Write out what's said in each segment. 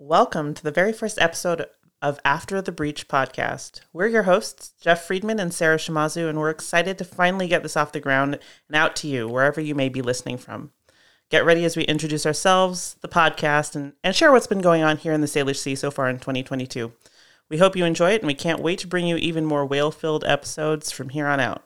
Welcome to the very first episode of After the Breach podcast. We're your hosts, Jeff Friedman and Sara Shimazu, and we're excited to finally get this off the ground and out to you, wherever you may be listening from. Get ready as we introduce ourselves, the podcast, and, and share what's been going on here in the Salish Sea so far in 2022. We hope you enjoy it, and we can't wait to bring you even more whale filled episodes from here on out.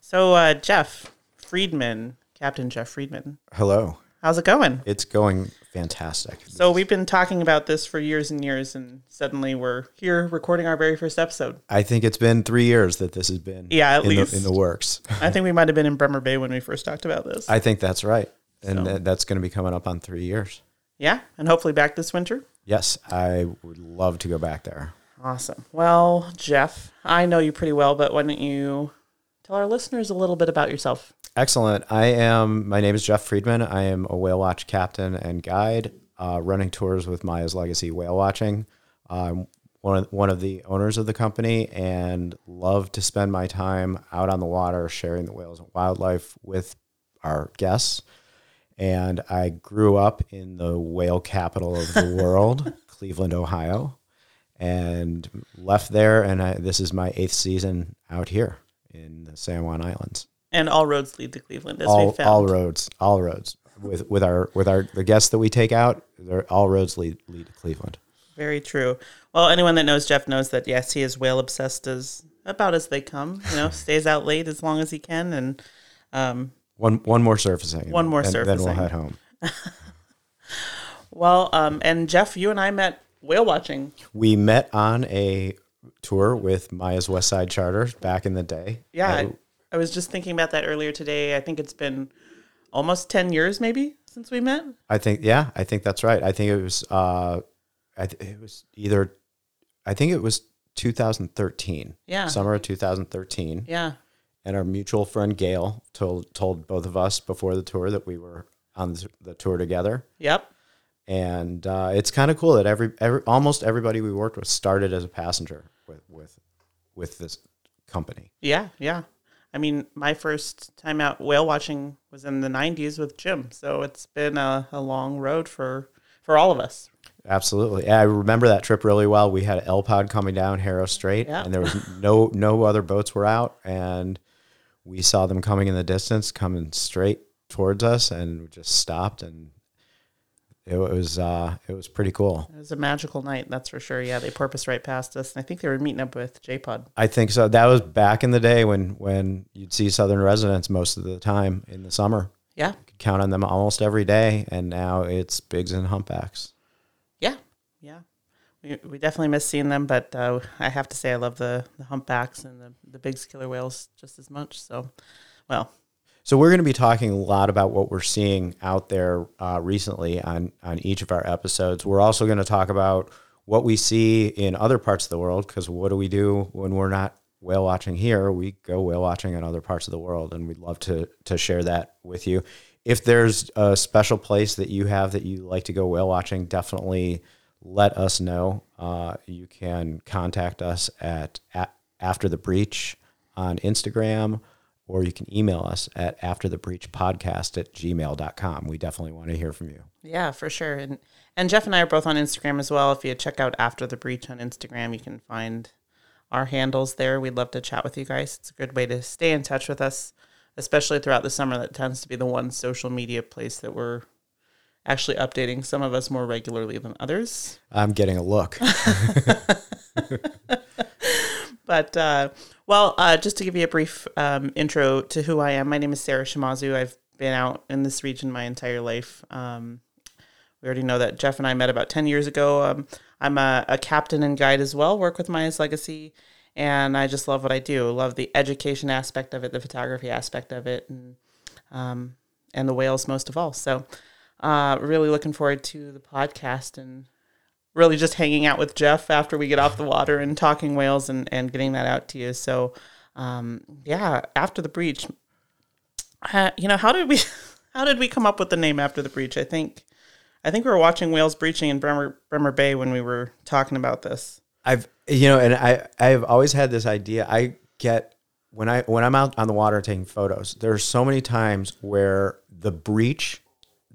So, uh, Jeff Friedman, Captain Jeff Friedman, Hello. How's it going? It's going fantastic. So we've been talking about this for years and years, and suddenly we're here recording our very first episode. I think it's been three years that this has been Yeah, at in, least. The, in the works. I think we might have been in Bremer Bay when we first talked about this. I think that's right. And So- that- that's going to be coming up on three years. yeah, and hopefully back this winter. Yes, I would love to go back there. Awesome. Well, Jeff, I know you pretty well, but why don't you tell our listeners a little bit about yourself? Excellent. I am, my name is Jeff Friedman. I am a whale watch captain and guide, uh, running tours with Maya's Legacy Whale Watching. I'm one of, one of the owners of the company and love to spend my time out on the water sharing the whales and wildlife with our guests. And I grew up in the whale capital of the world, Cleveland, Ohio, and left there. And I, this is my eighth season out here in the San Juan Islands And all roads lead to Cleveland, as all, we found. all roads, all roads. With with our with our the guests that we take out, all roads lead lead to Cleveland. Very true. Well, anyone that knows Jeff knows that yes, he is whale obsessed as about as they come. You know, stays out late as long as he can, and um, One one more surfacing. One more and Then we'll head home. well, um, and Jeff, you and I met whale watching. We met on a tour with Maya's West Side Charter back in the day. Yeah, I, I was just thinking about that earlier today. I think it's been almost ten years, maybe, since we met. I think yeah, I think that's right. I think it was uh, I th- it was either, I think it was 2013. Yeah. Summer of 2013. Yeah, and our mutual friend Gail told told both of us before the tour that we were on the, the tour together. yep, and uh, it's kind of cool that every, every almost everybody we worked with started as a passenger with with with this company. yeah, yeah. I mean, my first time out whale watching was in the '90s with Jim, so it's been a, a long road for for all of us. Absolutely, I remember that trip really well. We had L Pod coming down Haro Strait, Yeah. and there was no no other boats were out, and we saw them coming in the distance, coming straight towards us, and we just stopped, and it was uh, it was pretty cool. It was a magical night, that's for sure. Yeah, they porpoised right past us, and I think they were meeting up with J Pod. I think so. That was back in the day when when you'd see Southern residents most of the time in the summer. Yeah, you could count on them almost every day, and now it's Biggs and humpbacks. yeah, yeah. We, we definitely miss seeing them, but uh, I have to say I love the, the humpbacks and the, the big killer whales just as much. So, well, So we're going to be talking a lot about what we're seeing out there uh, recently on on each of our episodes. We're also going to talk about what we see in other parts of the world because what do we do when we're not whale watching here? We go whale watching in other parts of the world, and we'd love to to share that with you. If there's a special place that you have that you like to go whale watching, definitely let us know. Uh, you can contact us at, at after the breach on Instagram or you can email us at after the breach podcast at gmail.com. We definitely want to hear from you. yeah, for sure. And and Jeff and I are both on Instagram as well. If you check out After the Breach on Instagram, you can find our handles there. We'd love to chat with you guys. It's a good way to stay in touch with us, especially throughout the summer. That tends to be the one social media place that we're actually updating. Some of us more regularly than others. I'm getting a look. But uh, well, uh, just to give you a brief um, intro to who I am, my name is Sara Shimazu. I've been out in this region my entire life. Um, we already know that Jeff and I met about ten years ago. Um, I'm a, a captain and guide as well. Work with Maya's Legacy, and I just love what I do. Love the education aspect of it, the photography aspect of it, and um, and the whales most of all. So, uh, really looking forward to the podcast and really just hanging out with Jeff after we get off the water and talking whales and, and getting that out to you. So, um, yeah, after the breach, uh, you know, how did we, how did we come up with the name after the breach? I think, I think we were watching whales breaching in Bremer, Bremer Bay when we were talking about this. I've you know, and I I've always had this idea. I get when I when I'm out on the water taking photos, there's so many times where the breach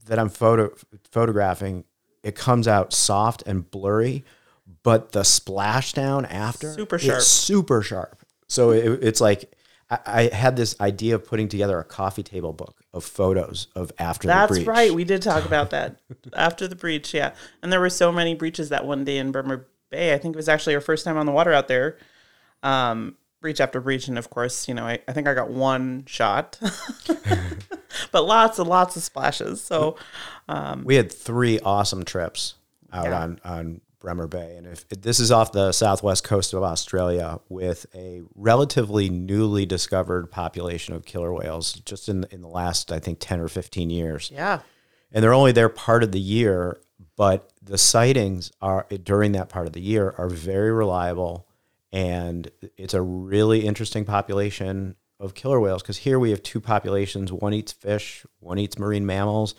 that I'm photo photographing it comes out soft and blurry, but the splashdown after Super sharp. super sharp. So it, it's like I, I had this idea of putting together a coffee table book of photos of after the breach. That's right. We did talk about that after the breach. Yeah, and there were so many breaches that one day in Bremer Bay. I think it was actually our first time on the water out there. Um, breach after breach, and of course, you know, I, I think I got one shot, but lots and lots of splashes. So um, we had three awesome trips out Yeah. on on Bremer Bay, and if this is off the southwest coast of Australia with a relatively newly discovered population of killer whales, just in in the last I think ten or fifteen years, yeah, and they're only there part of the year, but the sightings are during that part of the year are very reliable, and it's a really interesting population of killer whales because here we have two populations: one eats fish, one eats marine mammals,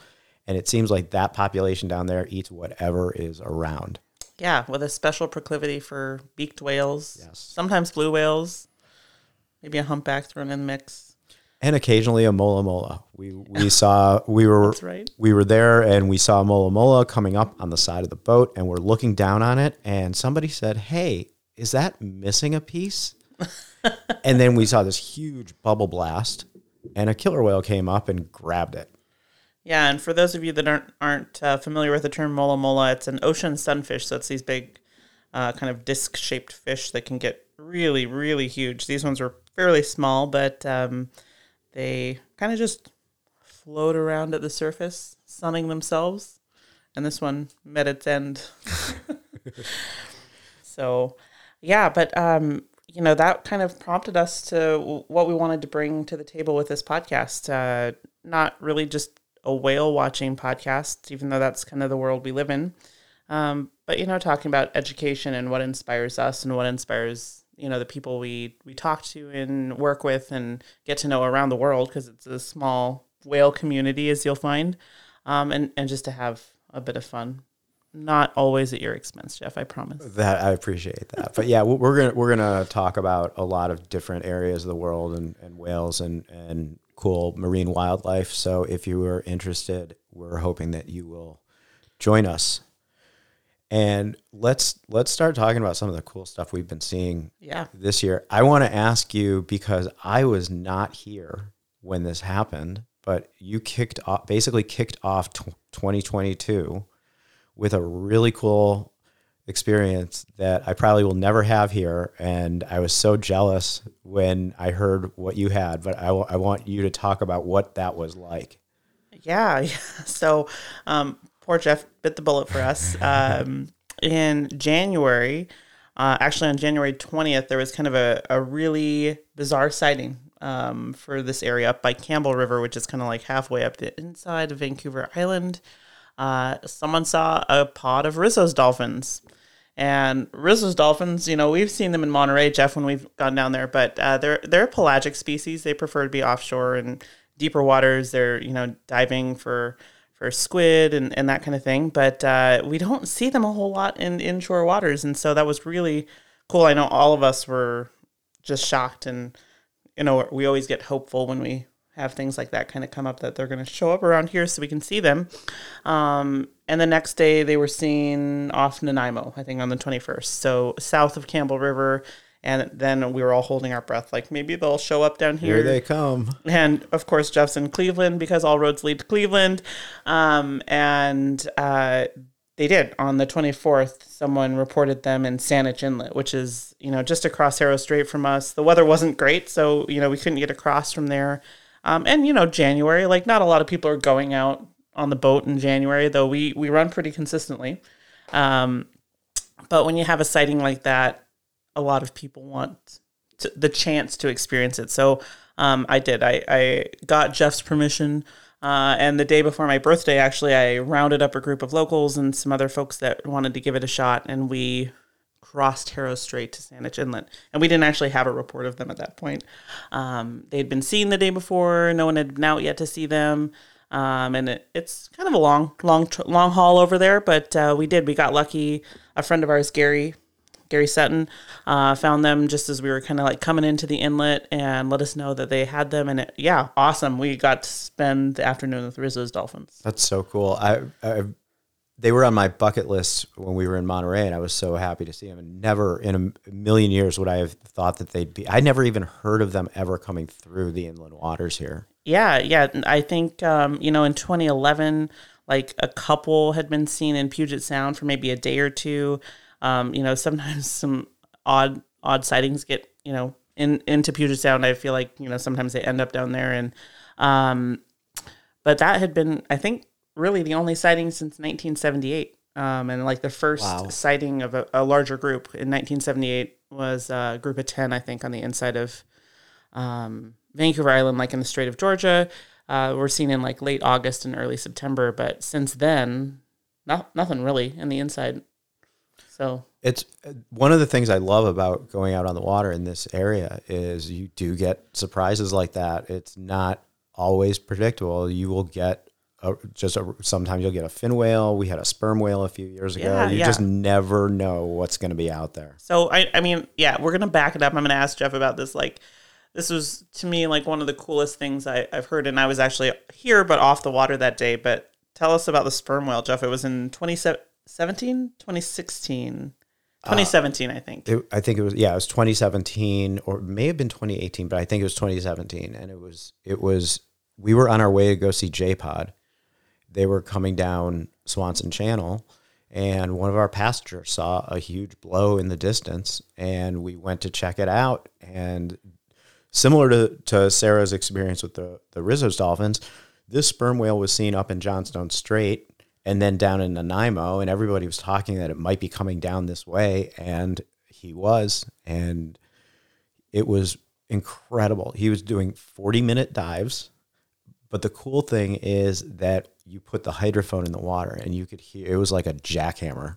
and it seems like that population down there eats whatever is around. yeah, with a special proclivity for beaked whales. Yes. sometimes blue whales, maybe a humpback thrown in the mix. And occasionally a mola mola. We we saw we were right. we were there and we saw a mola mola coming up on the side of the boat and we're looking down on it and somebody said, "Hey, is that missing a piece?" and then we saw this huge bubble blast and a killer whale came up and grabbed it. Yeah, and for those of you that aren't aren't uh, familiar with the term mola mola, it's an ocean sunfish. So it's these big, uh, kind of disc shaped fish that can get really really huge. These ones were fairly small, but um, they kind of just float around at the surface, sunning themselves. And this one met its end. so, yeah, but um, you know that kind of prompted us to what we wanted to bring to the table with this podcast. Uh, not really just a whale watching podcast, even though that's kind of the world we live in. Um, but you know, talking about education and what inspires us and what inspires you know the people we we talk to and work with and get to know around the world because it's a small whale community, as you'll find, um, and and just to have a bit of fun. Not always at your expense, Jeff. I promise. That I appreciate that. But yeah, we- we're gonna we're gonna talk about a lot of different areas of the world and, and whales and, and cool marine wildlife. So if you are interested, we're hoping that you will join us. And let's let's start talking about some of the cool stuff we've been seeing Yeah. this year. I want to ask you because I was not here when this happened, but you kicked off basically kicked off tw 2022 with a really cool experience that I probably will never have here. And I was so jealous when I heard what you had, but I, w- I want you to talk about what that was like. Yeah, yeah. So, um, poor Jeff bit the bullet for us. Um, in January, uh, actually on January 20th, there was kind of a, a really bizarre sighting um, for this area up by Campbell River, which is kind of like halfway up the inside of Vancouver Island. Uh, someone saw a pod of Risso's dolphins. And Risso's dolphins, you know, we've seen them in Monterey, Jeff, when we've gone down there, but uh, they're they're a pelagic species. They prefer to be offshore and deeper waters. They're you know diving for for squid and, and that kind of thing. But uh, we don't see them a whole lot in inshore waters, and so that was really cool. I know all of us were just shocked, and you know we always get hopeful when we have things like that kind of come up that they're going to show up around here so we can see them. Um, and the next day they were seen off Nanaimo, I think on the 21st. So south of Campbell River. And then we were all holding our breath, like maybe they'll show up down here. Here they come. And of course, Jeff's in Cleveland because all roads lead to Cleveland. Um, and uh, they did. On the 24th, someone reported them in Saanich Inlet, which is, you know, just across Haro Strait from us. The weather wasn't great, so, you know, we couldn't get across from there. Um, and, you know, January, like not a lot of people are going out on the boat in January, though we, we run pretty consistently. Um, but when you have a sighting like that, a lot of people want to, the chance to experience it. So um, I did. I, I got Jeff's permission. Uh, and the day before my birthday, actually, I rounded up a group of locals and some other folks that wanted to give it a shot. And we crossed Haro Strait to Saanich Inlet. And we didn't actually have a report of them at that point. Um, they'd been seen the day before. No one had been out yet to see them. Um, and it, it's kind of a long, long, long haul over there, but uh, we did. We got lucky. A friend of ours, Gary, Gary Sutton, uh, found them just as we were kind of like coming into the inlet and let us know that they had them. And it, yeah, awesome. We got to spend the afternoon with Risso's Dolphins. That's so cool. I, I they were on my bucket list when we were in Monterey, and I was so happy to see them. And never in a million years would I have thought that they'd be. I never even heard of them ever coming through the inland waters here. Yeah, yeah. I think um, you know in 2011, like a couple had been seen in Puget Sound for maybe a day or two. Um, you know, sometimes some odd odd sightings get you know in into Puget Sound. I feel like you know sometimes they end up down there, and um, but that had been I think really the only sighting since 1978. Um, and like the first Wow. sighting of a, a larger group in 1978 was a group of 10, I think, on the inside of um, Vancouver Island, like in the Strait of Georgia. Uh, were seen in like late August and early September, but since then, not, nothing really in the inside. So It's one of the things I love about going out on the water in this area is you do get surprises like that. It's not always predictable. You will get a, just a, sometimes you'll get a fin whale. We had a sperm whale a few years ago. Yeah, you yeah. just never know what's going to be out there. So I, I mean, yeah, we're gonna back it up. I'm gonna ask Jeff about this. Like, this was to me like one of the coolest things I, I've heard, and I was actually here but off the water that day. But tell us about the sperm whale, Jeff. It was in 2017, 2016, uh, 2017, I think. It, I think it was yeah, it was 2017 or it may have been 2018, but I think it was 2017, and it was it was we were on our way to go see J Pod. They were coming down Swanson Channel, and one of our passengers saw a huge blow in the distance, and we went to check it out. And similar to, to Sara's experience with the the Risso's dolphins, this sperm whale was seen up in Johnstone Strait and then down in Nanaimo, and everybody was talking that it might be coming down this way, and he was, and it was incredible. He was doing 40 minute dives, but the cool thing is that you put the hydrophone in the water and you could hear it was like a jackhammer,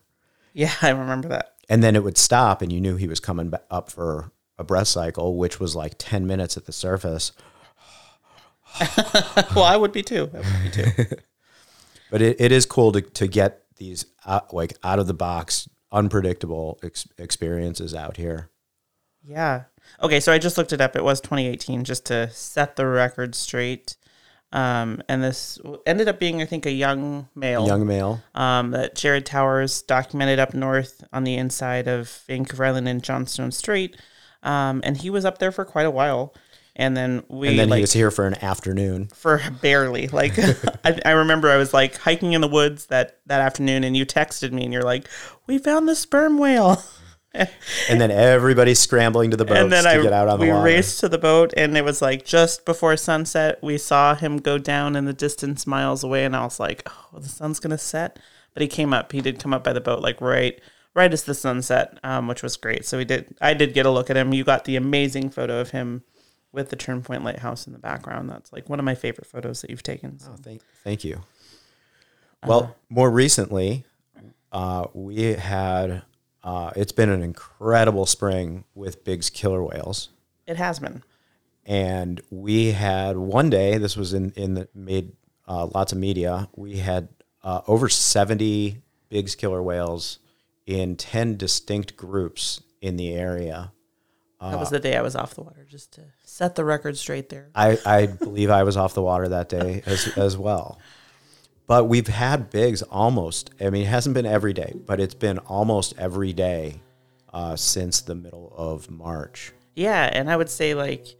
Yeah, I remember that. and then it would stop, and you knew he was coming up for a breath cycle, which was like 10 minutes at the surface. well, I would be too. I would be too. but it, it is cool to, to get these out, like out of the box unpredictable ex- experiences out here Yeah. Okay, so I just looked it up. It was 2018, just to set the record straight. Um, and this ended up being, I think, a young male. young male um, that Jared Towers documented up north on the inside of Vancouver Island and Johnstone Strait. Um, and he was up there for quite a while. And then we and then like he was here for an afternoon for barely like I, I remember I was like hiking in the woods that that afternoon and you texted me and you're like we found the sperm whale and then everybody's scrambling to the boat and then to I get out on the we water. raced to the boat and it was like just before sunset we saw him go down in the distance miles away and I was like oh the sun's gonna set. But he came up he did come up by the boat like right right as the sunset, um, which was great. So we did I did get a look at him. You got the amazing photo of him with the Turnpoint Lighthouse in the background. That's like one of my favorite photos that you've taken so. Oh, thank, thank you. Well, more recently, uh, we had, uh, it's been an incredible spring with Bigg's killer whales. it has been And we had one day, this was in, in the, made uh, lots of media, we had uh, over 70 Bigg's killer whales in 10 distinct groups in the area. That was the day I was off the water, just to set the record straight there. I, I believe I was off the water that day as, as well. But we've had Biggs almost, I mean, it hasn't been every day, but it's been almost every day uh, since the middle of March. Yeah, and I would say like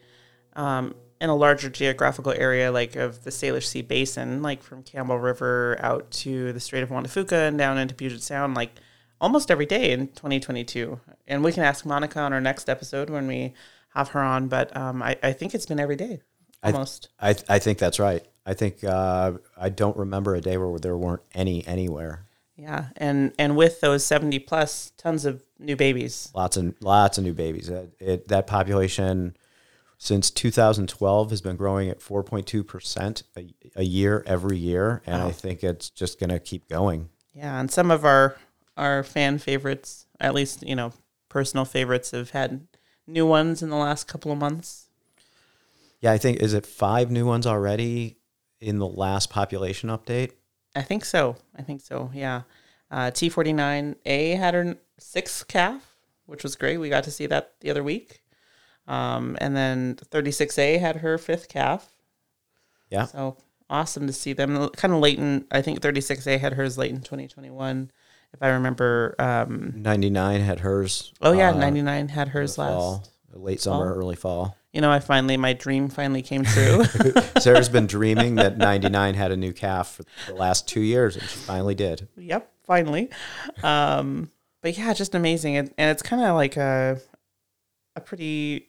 um, in a larger geographical area, like of the Salish Sea Basin, like from Campbell River out to the Strait of Juan de Fuca and down into Puget Sound, like almost every day in 2022. And we can ask Monika on our next episode when we have her on, but um, I, I think it's been every day almost. I, I think that's right. I think uh, I don't remember a day where there weren't any anywhere. yeah, and and with those 70 plus tons of new babies. Lots and lots of new babies. It, it, that population since 2012 has been growing at 4.2 percent a year every year, and I think it's just going to keep going. Yeah, and some of our our fan favorites, at least you know, personal favorites, have had new ones in the last couple of months. Yeah, I think is it five new ones already in the last population update. I think so. I think so. Yeah. Uh, T49A had her sixth calf, which was great. We got to see that the other week. Um, and then 36A had her fifth calf. Yeah. So awesome to see them. Kind of late in, I think 36A had hers late in 2021, if I remember. Um, 99 had hers. oh yeah, uh, 99 had hers last. fall, late summer, early fall. You know, I finally my dream finally came true. Sara's been dreaming that 99 had a new calf for the last two years, and she finally did. yep, finally. Um, but yeah, just amazing, and, and it's kind of like a a pretty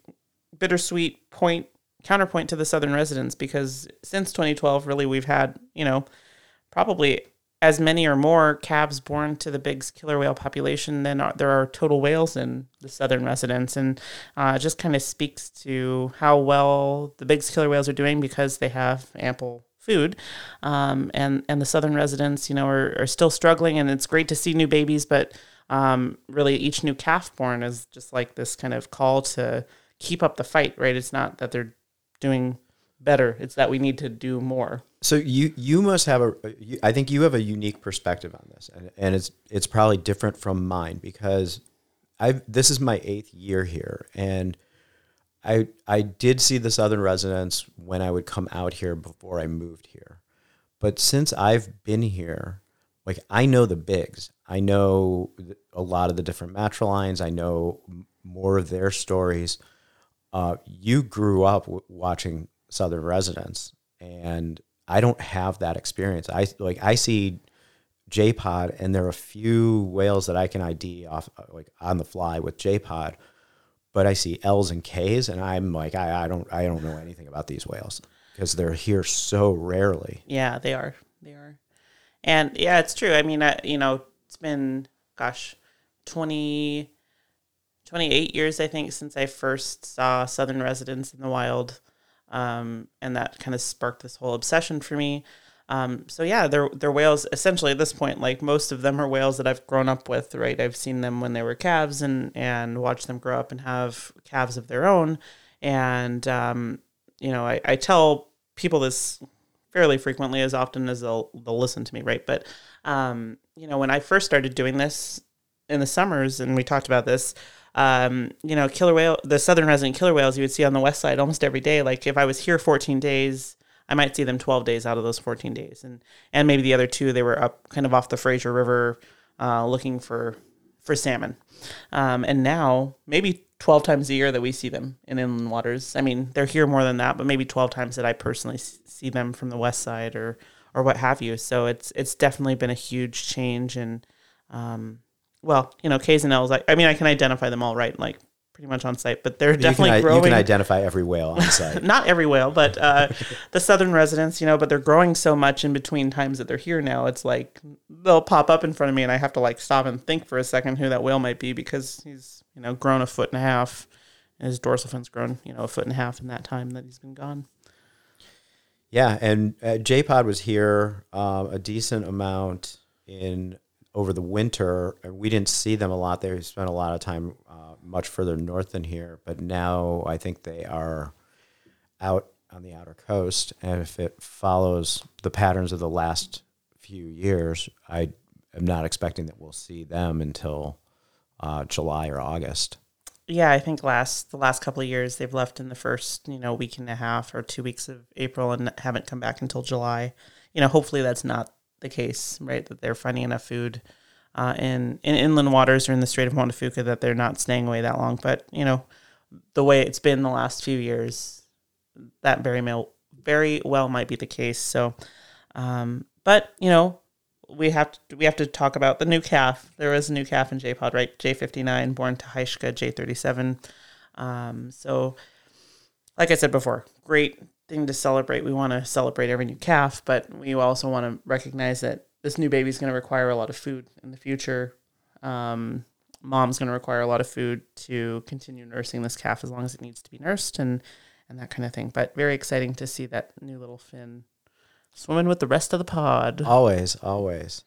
bittersweet point counterpoint to the southern residents because since 2012, really we've had you know probably as many or more calves born to the Biggs killer whale population than are, there are total whales in the southern residents, and uh, just kind of speaks to how well the Biggs killer whales are doing because they have ample food, um, and and the southern residents, you know, are, are still struggling, and it's great to see new babies, but um, really each new calf born is just like this kind of call to keep up the fight, right? It's not that they're doing better; it's that we need to do more. So you you must have a you- I think you have a unique perspective on this, and, and it's it's probably different from mine because I this is my eighth year here, and I I did see the southern residents when I would come out here before I moved here, but since I've been here, like I know the Biggs, I know a lot of the different matrilines, I know more of their stories. Uh, you grew up w- watching Southern residents, and I don't have that experience. I like I see J Pod, and there are a few whales that I can ID off uh, like on the fly with J Pod, but I see L's and K's, and I'm like I, I don't I don't know anything about these whales because they're here so rarely. Yeah, they are. They are. And yeah, it's true. I mean, I, you know, it's been, gosh, 20, 28 years, I think, since I first saw Southern residents in the wild. Um, and that kind of sparked this whole obsession for me. Um, so yeah, they're, they're whales essentially at this point, like most of them are whales that I've grown up with, right? I've seen them when they were calves and, and watched them grow up and have calves of their own. And, um, you know, I, I tell people this fairly frequently as often as they'll they'll listen to me, right? But um, you know, when I first started doing this in the summers, and we talked about this, um, you know, killer whale, the southern resident killer whales you would see on the west side almost every day. Like if I was here 14 days, I might see them 12 days out of those 14 days, and and maybe the other two they were up kind of off the Fraser River, uh, looking for for salmon. Um, and now maybe 12 times a year that we see them in inland waters. I mean, they're here more than that, but maybe 12 times that I personally see them from the west side or or what have you. So it's it's definitely been a huge change and um, well, you know, K's and L's. I, I mean, I can identify them all right, like pretty much on site, but they're You definitely i- growing you can identify every whale on site. not every whale, but uh, the southern residents, you know, but they're growing so much in between times that they're here now. It's like they'll pop up in front of me and I have to like stop and think for a second who that whale might be because he's, you know, grown a foot and a half. And his dorsal fin's grown, you know, a foot and a half in that time that he's been gone. Yeah, and uh, J Pod was here um, a decent amount in over the winter, we didn't see them a lot. They spent a lot of time uh, much further north than here, but now I think they are out on the outer coast. And if it follows the patterns of the last few years, I am not expecting that we'll see them until uh, July or August. Yeah, I think last the last couple of years they've left in the first, you know, week and a half or two weeks of April and haven't come back until July. You know, hopefully that's not the case, right? That they're finding enough food uh, in in inland waters or in the Strait of Juan de Fuca that they're not staying away that long. But you know, the way it's been the last few years, that very well very well might be the case. So, um, but you know, we have to we have to talk about the new calf. There was a new calf in J Pod, right? J fifty nine, born to Hy'Shqa J thirty seven. Um, so, like I said before, great thing to celebrate. We want to celebrate every new calf, but we also want to recognize that this new baby is going to require a lot of food in the future. Um, mom's going to require a lot of food to continue nursing this calf as long as it needs to be nursed and and that kind of thing. But very exciting to see that new little fin swimming with the rest of the pod. Always, always.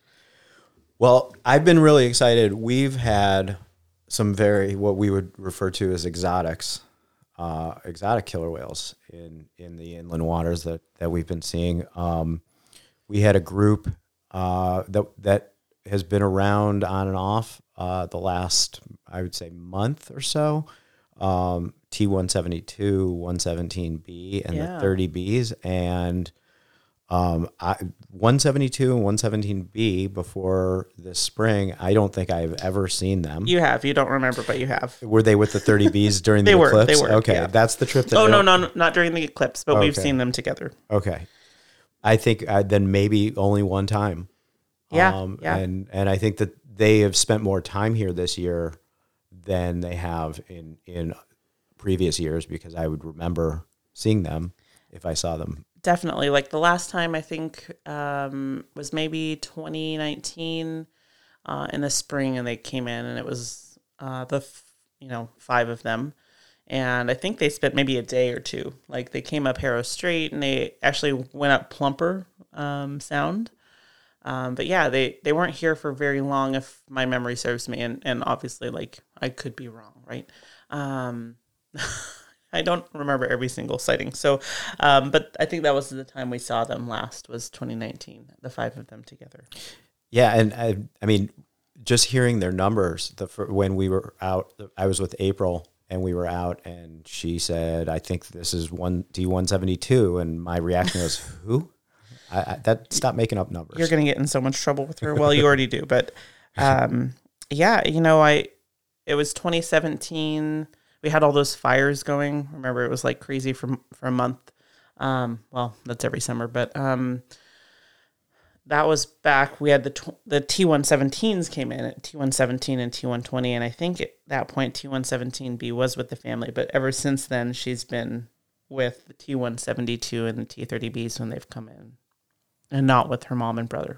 Well, I've been really excited. We've had some very what we would refer to as exotics, uh, exotic killer whales in in the inland waters that that we've been seeing. Um, we had a group uh, that that has been around on and off uh, the last, I would say, month or so. Um, T one seventy two, one seventeen B, and Yeah. the thirty Bs, and Um, I, 172 and 117B before this spring, I don't think I've ever seen them. You have. You don't remember, but you have. were they with the 30Bs during the were, eclipse? they were, Okay, yeah. that's the trip that. Oh no, no, not during the eclipse, but we've seen them together. Okay, I think uh, then maybe only one time. Yeah, yeah. And and I think that they have spent more time here this year than they have in in previous years because I would remember seeing them if I saw them. Definitely. Like the last time I think um, was maybe 2019 uh, in the spring, and they came in, and it was uh, the f- you know five of them, and I think they spent maybe a day or two. Like they came up Haro Strait, and they actually went up Plumper um, Sound. Um, but yeah, they, they weren't here for very long, if my memory serves me, and, and obviously, like I could be wrong, right? Um, I don't remember every single sighting. So, um, but I think that was the time we saw them last was 2019, the five of them together. Yeah, and I, I mean, just hearing their numbers. The when we were out, I was with April, and we were out, and she said, "I think this is one D one seventy two, and my reaction was, "Who?" I, I, that stop making up numbers. You're going to get in so much trouble with her. Well, you already do, but um, yeah, you know, I it was 2017. We had all those fires going. Remember, it was like crazy for for a month. Um, well, that's every summer, but um, that was back. We had the the T117s came in at T117 and T120, and I think at that point T117B was with the family. But ever since then, she's been with the T172 and the T30Bs when they've come in, and not with her mom and brother.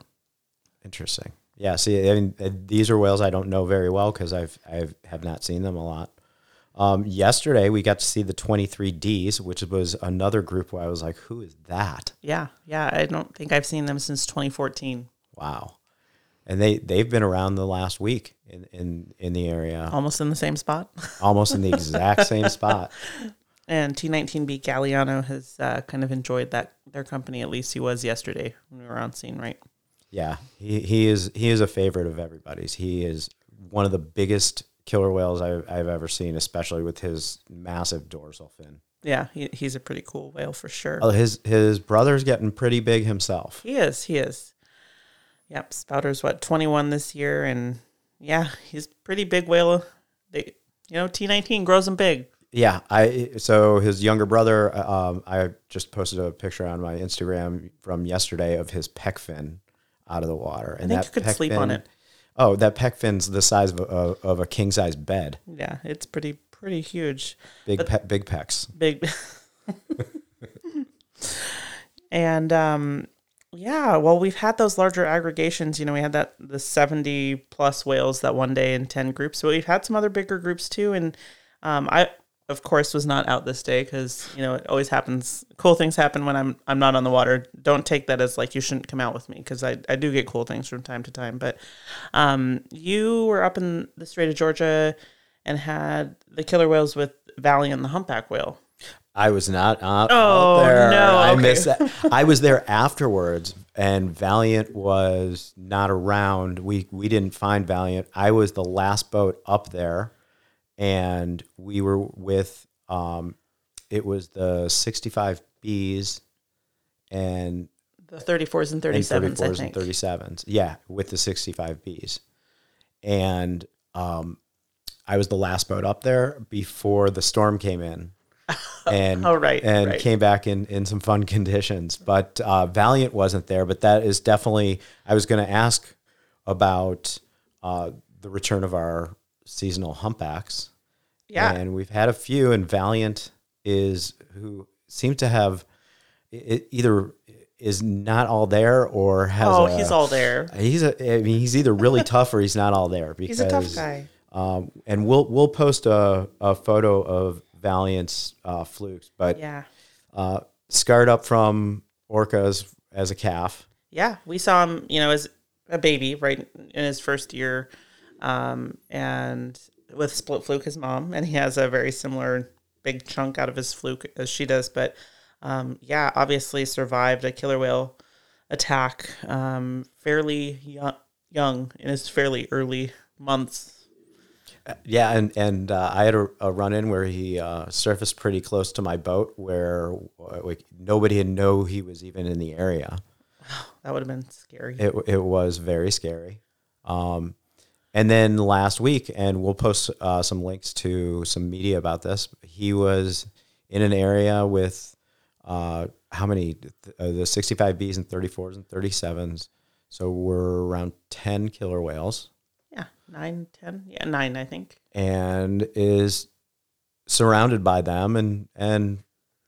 Interesting. Yeah. See, I mean, uh, these are whales I don't know very well because I've I've have not seen them a lot. Um, yesterday we got to see the 23Ds, which was another group where I was like, "Who is that?" Yeah, yeah. I don't think I've seen them since 2014. Wow. And they they've been around the last week in in in the area, Almost in the same spot. almost in the exact same spot. And T19B Galiano has uh, kind of enjoyed that their company. At least he was yesterday when we were on scene, right? Yeah, he, he is he is a favorite of everybody's. He is one of the biggest killer whales I've, I've ever seen, especially with his massive dorsal fin. Yeah, he, he's a pretty cool whale for sure. Oh, his his brother's getting pretty big himself. He is. He is. Yep. Spouter's what 21 this year, and yeah, he's pretty big whale. They, you know, T19 grows him big. Yeah, I so his younger brother. Um, I just posted a picture on my Instagram from yesterday of his pec fin out of the water, and think that you could sleep on it. Oh, that pec fin's the size of a, of a king size bed. Yeah, it's pretty pretty huge. Big pe- big pecs. big and um yeah well we've had those larger aggregations you know we had that the 70 plus whales that one day in 10 groups but we've had some other bigger groups too and um i of course was not out this day because you know it always happens cool things happen when i'm i'm not on the water don't take that as like you shouldn't come out with me because I, I do get cool things from time to time but um you were up in the strait of georgia and had the killer whales with valiant the humpback whale I was not out, Oh, out there. no, I okay. missed that. I was there afterwards, and Valiant was not around. We we didn't find Valiant. I was the last boat up there, and we were with. Um, it was the 65 Bs and, the 34s and and 37s, I 34s and 37s. Yeah, with the 65 Bs, and um, I was the last boat up there before the storm came in. And Oh, right, and right. came back in in some fun conditions. But uh, Valiant wasn't there. But that is definitely. I was going to ask about uh, the return of our seasonal humpbacks. Yeah. and we've had a few. And Valiant is who seems to have it either is not all there or has. Oh, a- he's all there. He's a. I mean, he's either really tough or he's not all there. Because, He's a tough guy. Um, and we'll we'll post a, a photo of Valiant's uh, flukes, but Yeah. uh, scarred up from orcas as a calf. Yeah. We saw him, you know, as a baby, right in his first year. Um, and with Split Fluke, his mom, and he has a very similar big chunk out of his fluke as she does. But um, yeah, obviously survived a killer whale attack um, fairly young, young in his fairly early months. Yeah, and and uh, I had a, a run in where he uh, surfaced pretty close to my boat, where uh, like nobody had know he was even in the area. That would have been scary. It it was very scary. Um, and then last week, and we'll post uh, some links to some media about this. He was in an area with uh, how many? Uh, the 65 Bs and 34s and 37s. So we're around 10 killer whales yeah, nine, ten, yeah, nine, I think. and is surrounded by them and and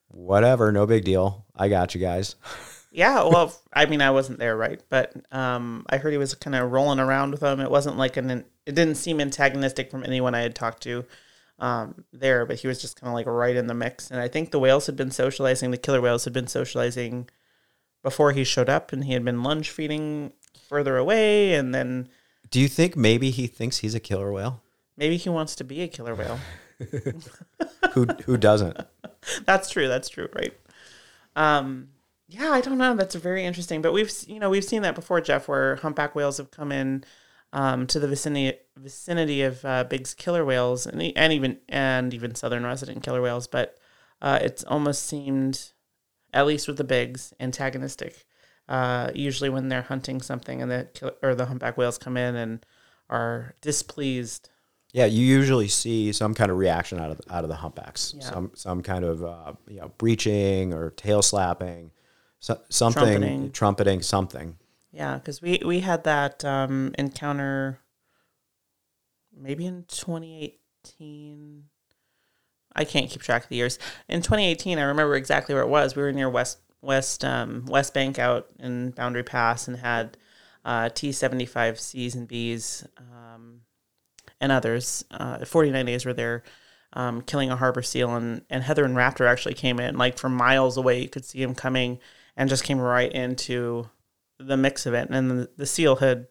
whatever, no big deal. I got you guys. Yeah, well, I mean, I wasn't there, right? But um, I heard he was kind of rolling around with them. It wasn't like an, it didn't seem antagonistic from anyone I had talked to um, there, but he was just kind of like right in the mix. And I think the whales had been socializing, the killer whales had been socializing before he showed up, and he had been lunge feeding further away, and then Do you think maybe he thinks he's a killer whale? maybe he wants to be a killer whale. Who who doesn't? that's true. That's true. Right. Um, yeah, I don't know. That's very interesting. But we've you know we've seen that before, Jeff, where humpback whales have come in um, to the vicinity vicinity of uh, Bigg's killer whales and and even and even southern resident killer whales. But uh, it's almost seemed, at least with the Biggs, antagonistic. Uh, usually when they're hunting something and the or the humpback whales come in and are displeased. Yeah, you usually see some kind of reaction out of out of the humpbacks. Yeah. Some some kind of uh, you know breaching or tail slapping, so, something Trumpeting. trumpeting something. Yeah, because we we had that um, encounter maybe in 2018. I can't keep track of the years. In 2018, I remember exactly where it was. We were near West West um, West Bank out in Boundary Pass and had uh, T75 Cs and Bs um, and others. Uh, 49 days were there. Um, killing a harbor seal and, and Heather and Raptor actually came in like from miles away. You could see him coming and just came right into the mix of it. And the, the seal had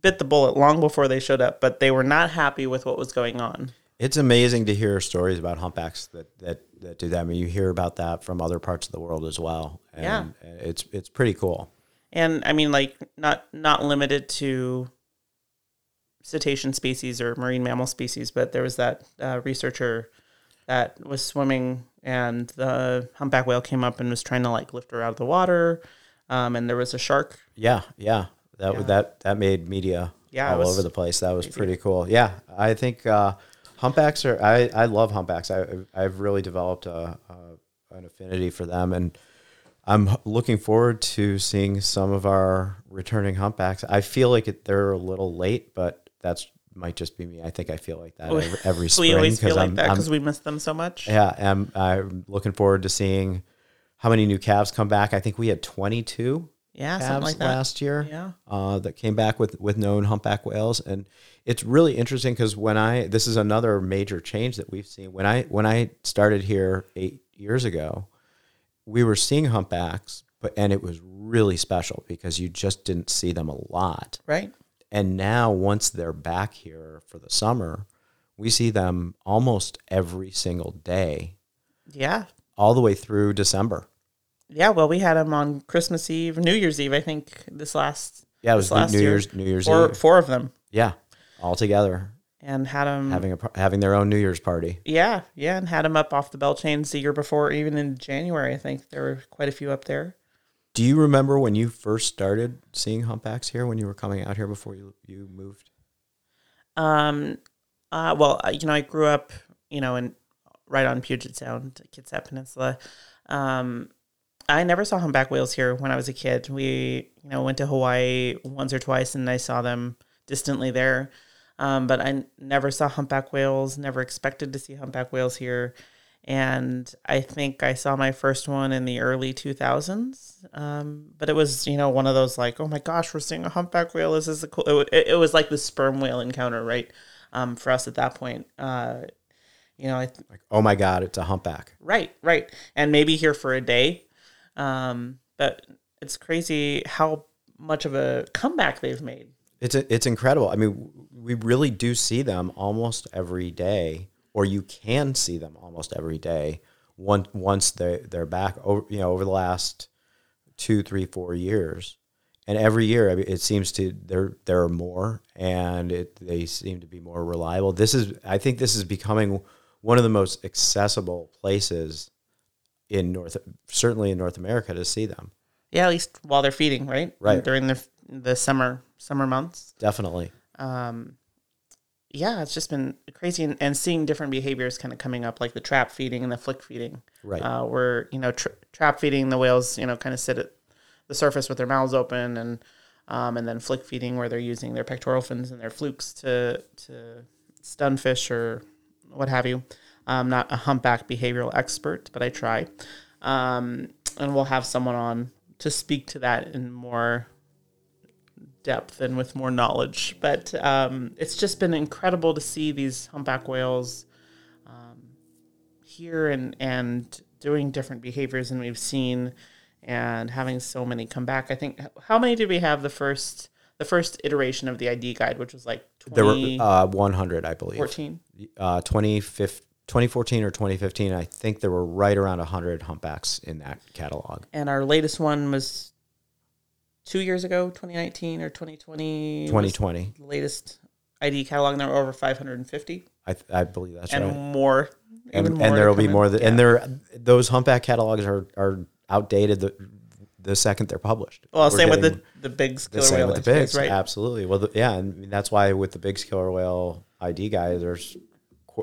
bit the bullet long before they showed up, but they were not happy with what was going on. It's amazing to hear stories about humpbacks that that that do that. I mean, you hear about that from other parts of the world as well. And Yeah. it's it's pretty cool. And I mean, like not not limited to cetacean species or marine mammal species, but there was that uh, researcher that was swimming, and the humpback whale came up and was trying to like lift her out of the water, um, and there was a shark. Yeah, yeah. That Yeah. that that made media Yeah, all over the place. That was pretty cool. Yeah, I think uh, humpbacks are. I, I love humpbacks. I I've really developed a, a an affinity for them, and I'm looking forward to seeing some of our returning humpbacks. I feel like it, they're a little late, but that's might just be me. I think I feel like that every, every spring we always feel I'm, that because we miss them so much. yeah, I'm, I'm looking forward to seeing how many new calves come back. I think we had 22 Yeah, calves like that. last year Yeah. uh, that came back with with known humpback whales, and it's really interesting because when I this is another major change that we've seen when I when I started here eight years ago, we were seeing humpbacks, but and it was really special because you just didn't see them a lot. Right. And now, once they're back here for the summer, we see them almost every single day, Yeah. all the way through December. Yeah. Well, we had them on Christmas Eve, New Year's Eve. I think this last Yeah, it was last New year. Year's New Year's four Eve. four of them, Yeah, all together and had them. having a having their own New Year's party. yeah, yeah, and had them up off the Belle Chains the year before, even in January. I think there were quite a few up there. Do you remember when you first started seeing humpbacks here? When you were coming out here before you you moved? Um, uh, well, you know, I grew up, you know, in right on Puget Sound, Kitsap Peninsula. Um, I never saw humpback whales here when I was a kid. We, you know, went to Hawaii once or twice, and I saw them distantly there. Um, but I n- never saw humpback whales. Never expected to see humpback whales here. And I think I saw my first one in the early 2000s. Um, but it was, you know, one of those like, oh my gosh, we're seeing a humpback whale. This is a cool. It, it, it was like the sperm whale encounter, right? Um, for us at that point. Uh, you know, I th- Like, oh my God, it's a humpback. Right, right. And maybe here for a day. Um, but it's crazy how much of a comeback they've made. It's a, it's incredible. I mean, we really do see them almost every day, or you can see them almost every day. Once once they they're back over you know over the last two, three, four years, and every year it seems to there there are more, and it, they seem to be more reliable. This is I think this is becoming one of the most accessible places in North, certainly in North America, to see them. Yeah, at least while they're feeding, right? Right. During the the summer summer months. Definitely. Um, yeah, it's just been crazy, and, and seeing different behaviors kind of coming up, like the trap feeding and the flick feeding. Right. Uh, where you know tra- trap feeding, the whales, you know, kind of sit at the surface with their mouths open, and um, and then flick feeding, where they're using their pectoral fins and their flukes to to stun fish or what have you. I'm not a humpback behavioral expert, but I try. Um, and we'll have someone on to speak to that in more depth and with more knowledge. But um, it's just been incredible to see these humpback whales um, here and and doing different behaviors than we've seen, and having so many come back. I think how many did we have the first the first iteration of the ID guide, which was like There were uh, 100, I believe. Uh, 2015 2014 or 2015, I think there were right around 100 humpbacks in that catalog. and our latest one was two years ago, 2019 or 2020. 2020, the latest ID catalog, and there were over 550 I, th- I believe that's and right. more. And, even more and there will be more. Yeah. And there, those humpback catalogs are, are outdated the, the second they're published. well, We're same with the the big the same whale with the Biggs, right? Absolutely. Well, the, yeah, and that's why with the Bigg's killer whale ID guy, there's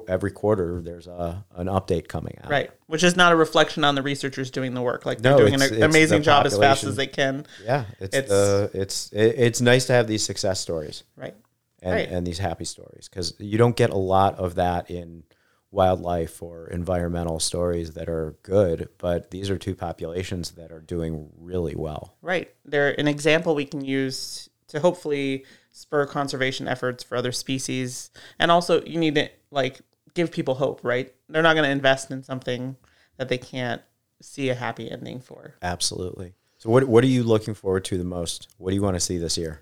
every quarter there's a an update coming out. Right, which is not a reflection on the researchers doing the work. Like they're No, doing an it's amazing job as fast as they can. Yeah, it's It's- the it's it, it's nice to have these success stories Right. and, Right. and these happy stories because you don't get a lot of that in wildlife or environmental stories that are good, but these are two populations that are doing really well. Right. They're an example we can use to hopefully spur conservation efforts for other species. And also you need to like give people hope, right? They're not going to invest in something that they can't see a happy ending for. Absolutely. So what what are you looking forward to the most? What do you want to see this year?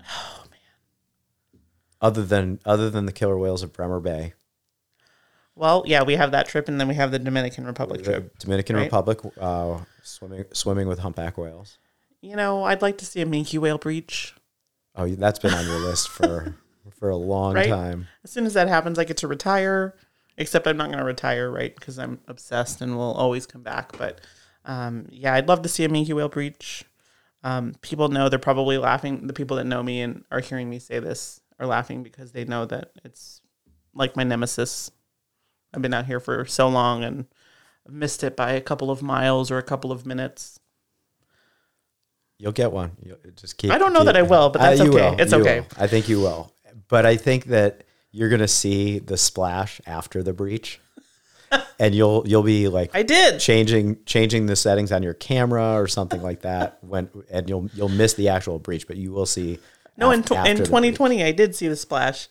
Oh man. Other than other than the killer whales of Bremer Bay, Well, yeah, we have that trip and then we have the Dominican Republic the trip. Dominican right? Republic, uh, swimming swimming with humpback whales. You know, I'd like to see a minke whale breach. Oh, that's been on your list for for a long Right? time. As soon as that happens, I get to retire. Except I'm not going to retire, right? Because I'm obsessed and will always come back. But um, yeah, I'd love to see a minke whale breach. Um, people know they're probably laughing. The people that know me and are hearing me say this are laughing because they know that it's like my nemesis. I've been out here for so long and I've missed it by a couple of miles or a couple of minutes. You'll get one. You'll just keep. I don't know keep- that I will, but Uh, that's you okay. will. It's You okay. will. I think you will. But I think that you're gonna see the splash after the breach, and you'll you'll be like I did. changing changing the settings on your camera or something like that when and you'll you'll miss the actual breach, but you will see. No, in, tw- in the 2020, I did see the splash.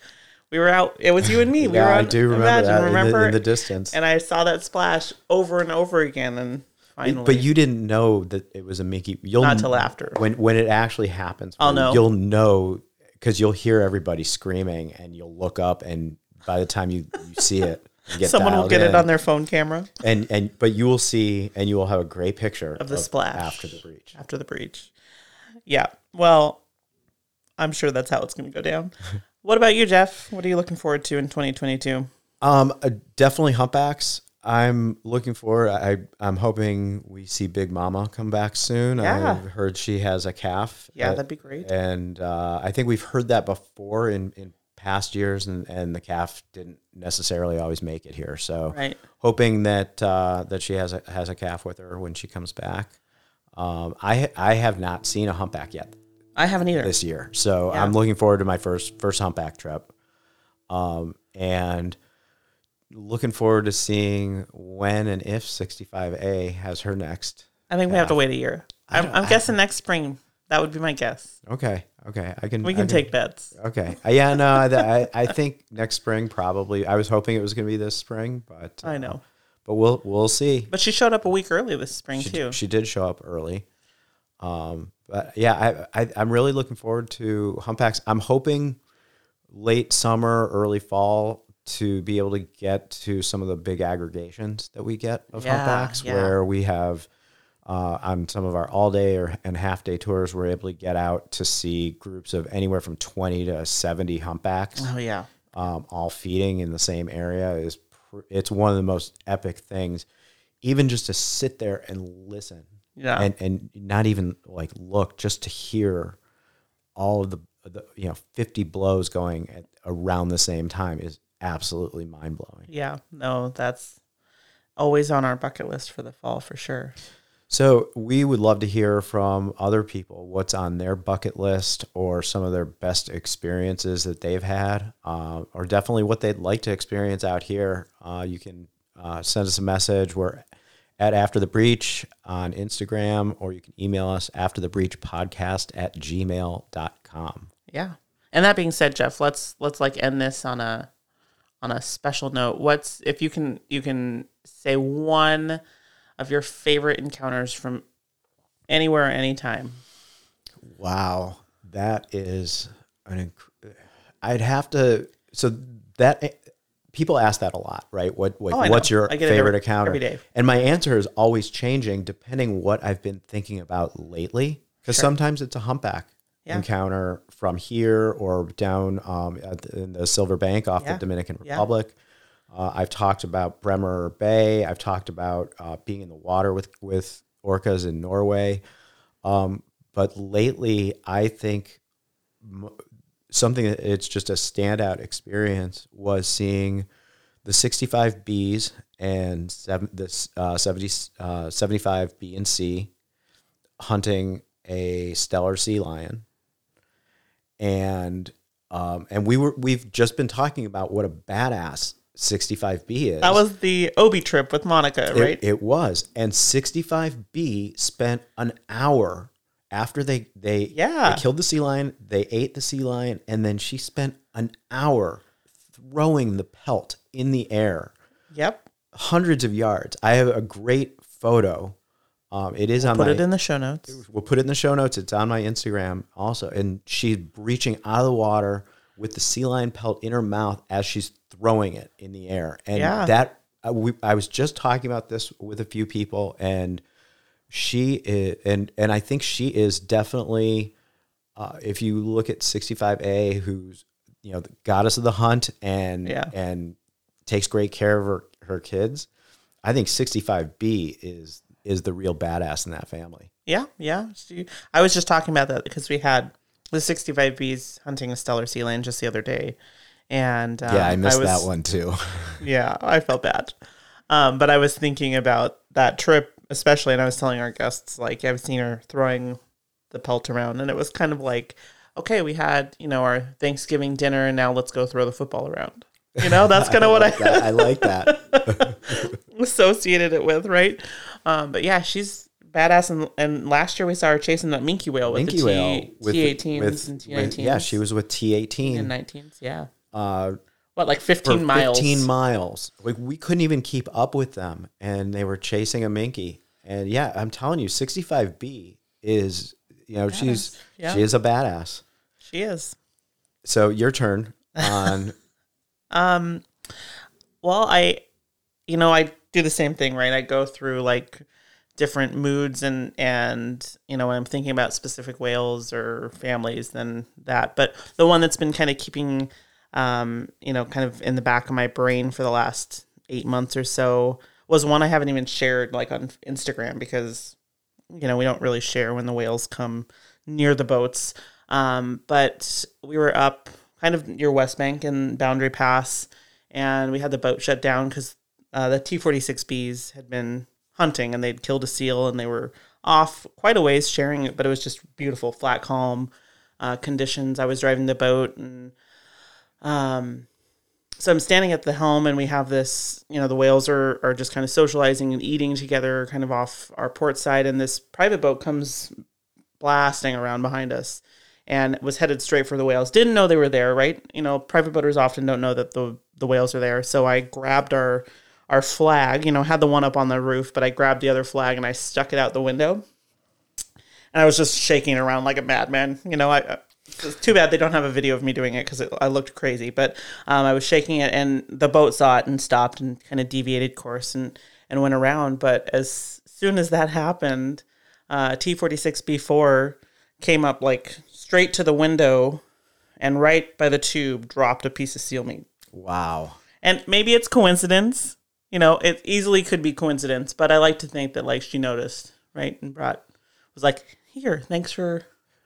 We were out. It was you and me. We breach. Yeah, were I do remember Imagine, that in the- remember? in the, distance. and I saw that splash over and over again, and finally, But you didn't know that it was a Mickey. You'll Not till after. When when it actually happens, I'll know. You'll know because you'll hear everybody screaming, and you'll look up, and by the time you, you see it, you get someone will get it on their phone camera and and but you will see, and you will have a great picture of the splash after the breach. After the breach, yeah. Well, I'm sure that's how it's going to go down. what about you, Jeff? What are you looking forward to in 2022? Um, uh, definitely humpbacks. I'm looking for. I I'm hoping we see Big Mama come back soon. Yeah. I've heard she has a calf. Yeah, Uh, that'd be great. and uh, I think we've heard that before in, in past years, and, and the calf didn't necessarily always make it here. So Right. hoping that uh, that she has a has a calf with her when she comes back. Um, I I have not seen a humpback yet I haven't either. this year, so Yeah. I'm looking forward to my first first humpback trip, um, and looking forward to seeing when and if 65A has her next. I think we have to wait a year. I'm, I'm I- guessing next spring. That would be my guess. Okay, okay, I can We I can take bets. Okay. Uh, Yeah, no, I, I, I think next spring probably. I was hoping it was going to be this spring, but I know. but we'll we'll see. But she showed up a week early this spring She, too. she did show up early. Um, but yeah, I, I I'm really looking forward to humpbacks. I'm hoping late summer, early fall to be able to get to some of the big aggregations that we get of Yeah, humpbacks, yeah. where we have uh, on some of our all day or and half day tours, we're able to get out to see groups of anywhere from 20 to 70 humpbacks, Oh yeah. um, all feeding in the same area. is pr- It's one of the most epic things, even just to sit there and listen Yeah. and and not even like look, just to hear all of the, the you know 50 blows going at around the same time is absolutely mind blowing. Yeah. No, that's always on our bucket list for the fall for sure. So we would love to hear from other people what's on their bucket list or some of their best experiences that they've had, uh, or definitely what they'd like to experience out here. Uh, you can uh, send us a message. We're at After the Breach on Instagram, or you can email us after the breach podcast at gmail.com. Yeah. And that being said, Jeff, let's let's like end this on a on a special note. What's if you can you can say one of your favorite encounters from anywhere, anytime. Wow, that is an. Inc- I'd have to. So that eh, people ask that a lot, right? What, what Oh, what's your favorite every- encounter? every day. And my answer is always changing depending what I've been thinking about lately. Because sometimes it's a humpback Yeah. encounter from here or down um, at the, in the Silver Bank off Yeah. the Dominican. Republic. Uh, I've talked about Bremer Bay. I've talked about uh, being in the water with with orcas in Norway. Um, but lately, I think m- something that it's just a standout experience was seeing the 65 Bs and seven, this uh, 70, uh, 75 B and C hunting a Steller sea lion. And um, and we were we've just been talking about what a badass 65B is. That was the Obi trip with Monika, It- right? It, was. And 65B spent an hour after they they, Yeah. they killed the sea lion, they ate the sea lion, and then she spent an hour throwing the pelt in the air, yep. hundreds of yards. I have a great photo. Um, it is on Put my it in the show notes. We'll put it in the show notes. It's on my Instagram also. And she's reaching out of the water with the sea lion pelt in her mouth as she's throwing it in the air. And Yeah. that I, we, I was just talking about this with a few people, and she is, and and I think she is definitely. Uh, if you look at 65A, who's you know the goddess of the hunt and Yeah. and takes great care of her, her kids, I think 65B is is the real badass in that family. Yeah, yeah. I was just talking about that because we had the 65 bees hunting a Steller sea lion just the other day. And um, Yeah, I missed was- that one too. Yeah, I felt bad. Um, but I was thinking about that trip, especially, and I was telling our guests, like, I've seen her throwing the pelt around, and it was kind of like, okay, we had, you know, our Thanksgiving dinner, and now let's go throw the football around. You know, that's kind of what I That- I like that. associated it with, right? Um, but yeah, she's badass. And, and last year we saw her chasing that minke whale with minke the whale T, with T18s with- and T19s. yeah, she was with T18 and 19s. Yeah. uh, What, like for 15 miles? 15 miles. Like we couldn't even keep up with them, and they were chasing a minke. And yeah, I'm telling you, 65B is you know she's Yeah. she is a badass. She is. So your turn on Um, well, I, you know, I do the same thing, right? I go through like different moods and and you know when I'm thinking about specific whales or families than that. But the one that's been kind of keeping, um, you know, kind of in the back of my brain for the last eight months or so was one I haven't even shared like on Instagram because you know we don't really share when the whales come near the boats. Um, but we were up kind of near West Bank and Boundary Pass, and we had the boat shut down because uh, the T forty six Bs had been hunting and they'd killed a seal and they were off quite a ways sharing it, but it was just beautiful, flat, calm uh, conditions. I was driving the boat and um, so I'm standing at the helm and we have this, you know, the whales are, are just kind of socializing and eating together kind of off our port side. And this private boat comes blasting around behind us and was headed straight for the whales. Didn't know they were there, right? You know, private boaters often don't know that the, the whales are there. So I grabbed our, our flag, you know, had the one up on the roof, but I grabbed the other flag and I stuck it out the window. And I was just shaking around like a madman. You know, I, it's too bad they don't have a video of me doing it because I looked crazy. But um, I was shaking it, and the boat saw it and stopped and kind of deviated course. And and went around. But as soon as that happened, uh, T forty six B four came up like straight to the window, and right by the tube dropped a piece of seal meat. Wow. And maybe it's coincidence. You know, it easily could be coincidence, but I like to think that like she noticed, right, and brought was like, "Here, thanks for."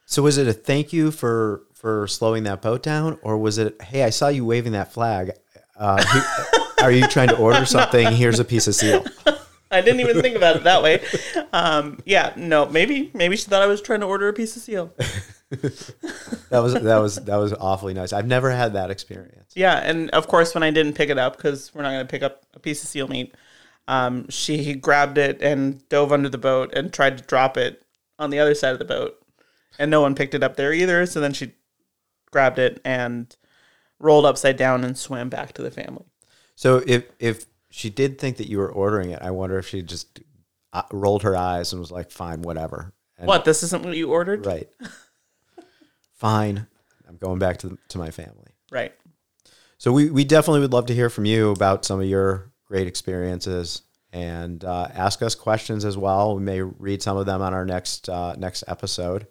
So was it a thank you for for slowing that boat down, or was it, hey, I saw you waving that flag. Uh, are you trying to order something? Here's a piece of seal. I didn't even think about it that way. Um, yeah, no, maybe maybe she thought I was trying to order a piece of seal. That was that was that was awfully nice. I've never had that experience. Yeah, and of course when I didn't pick it up because we're not going to pick up a piece of seal meat, um, she grabbed it and dove under the boat and tried to drop it on the other side of the boat, and no one picked it up there either. So then she grabbed it and rolled upside down and swam back to the family. So if if she did think that you were ordering it, I wonder if she just uh, rolled her eyes and was like, "Fine, whatever." And, What? This isn't what you ordered? Right. Fine. I'm going back to the, to my family. Right. So we, we definitely would love to hear from you about some of your great experiences and uh, ask us questions as well. We may read some of them on our next uh, next episode.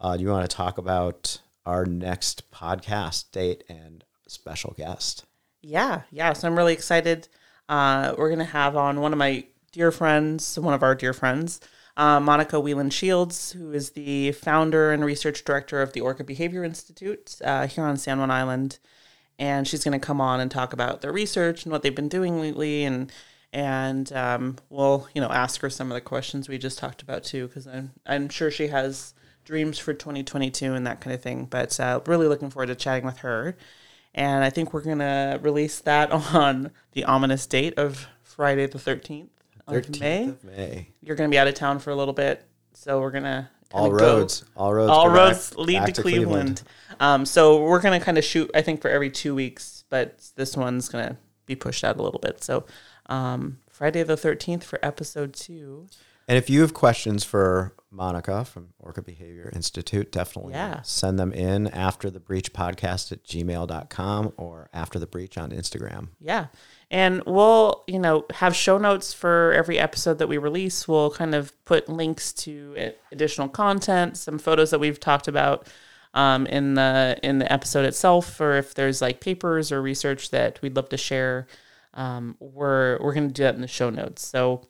Uh, do you want to talk about our next podcast date and special guest? Yeah, yeah. So I'm really excited. Uh, we're gonna have on one of my dear friends, one of our dear friends, uh, Monika Weiland Shields, who is the founder and research director of the Orca Behavior Institute uh, here on San Juan Island, and she's gonna come on and talk about their research and what they've been doing lately, and and um, we'll you know ask her some of the questions we just talked about too, because I'm I'm sure she has dreams for 2022 and that kind of thing. But uh, really looking forward to chatting with her. And I think we're gonna release that on the ominous date of Friday the thirteenth of May. of May. You're gonna be out of town for a little bit, so we're gonna All kinda go- roads, all roads, all roads lead back to Cleveland. Um, so we're gonna kind of shoot, I think, for every two weeks, but this one's gonna be pushed out a little bit. So um, Friday the thirteenth for episode two. And if you have questions for Monika from Orca Behavior Institute, definitely Yeah. send them in after the breach podcast at gmail.com or after the breach on Instagram. Yeah. And we'll, you know, have show notes for every episode that we release. We'll kind of put links to additional content, some photos that we've talked about um, in the in the episode itself, or if there's like papers or research that we'd love to share. Um, we're we're going to do that in the show notes. So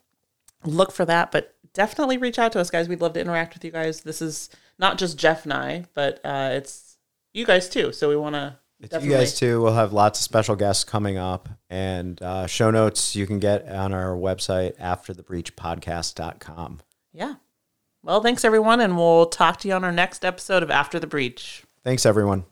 look for that, but definitely reach out to us, guys. We'd love to interact with you guys. This is not just Jeff and I, but uh, it's you guys too. So we want to. It's you guys too. We'll have lots of special guests coming up and uh, show notes you can get on our website afterthebreachpodcast.com. Yeah. Well, thanks everyone, and we'll talk to you on our next episode of After the Breach. Thanks, everyone.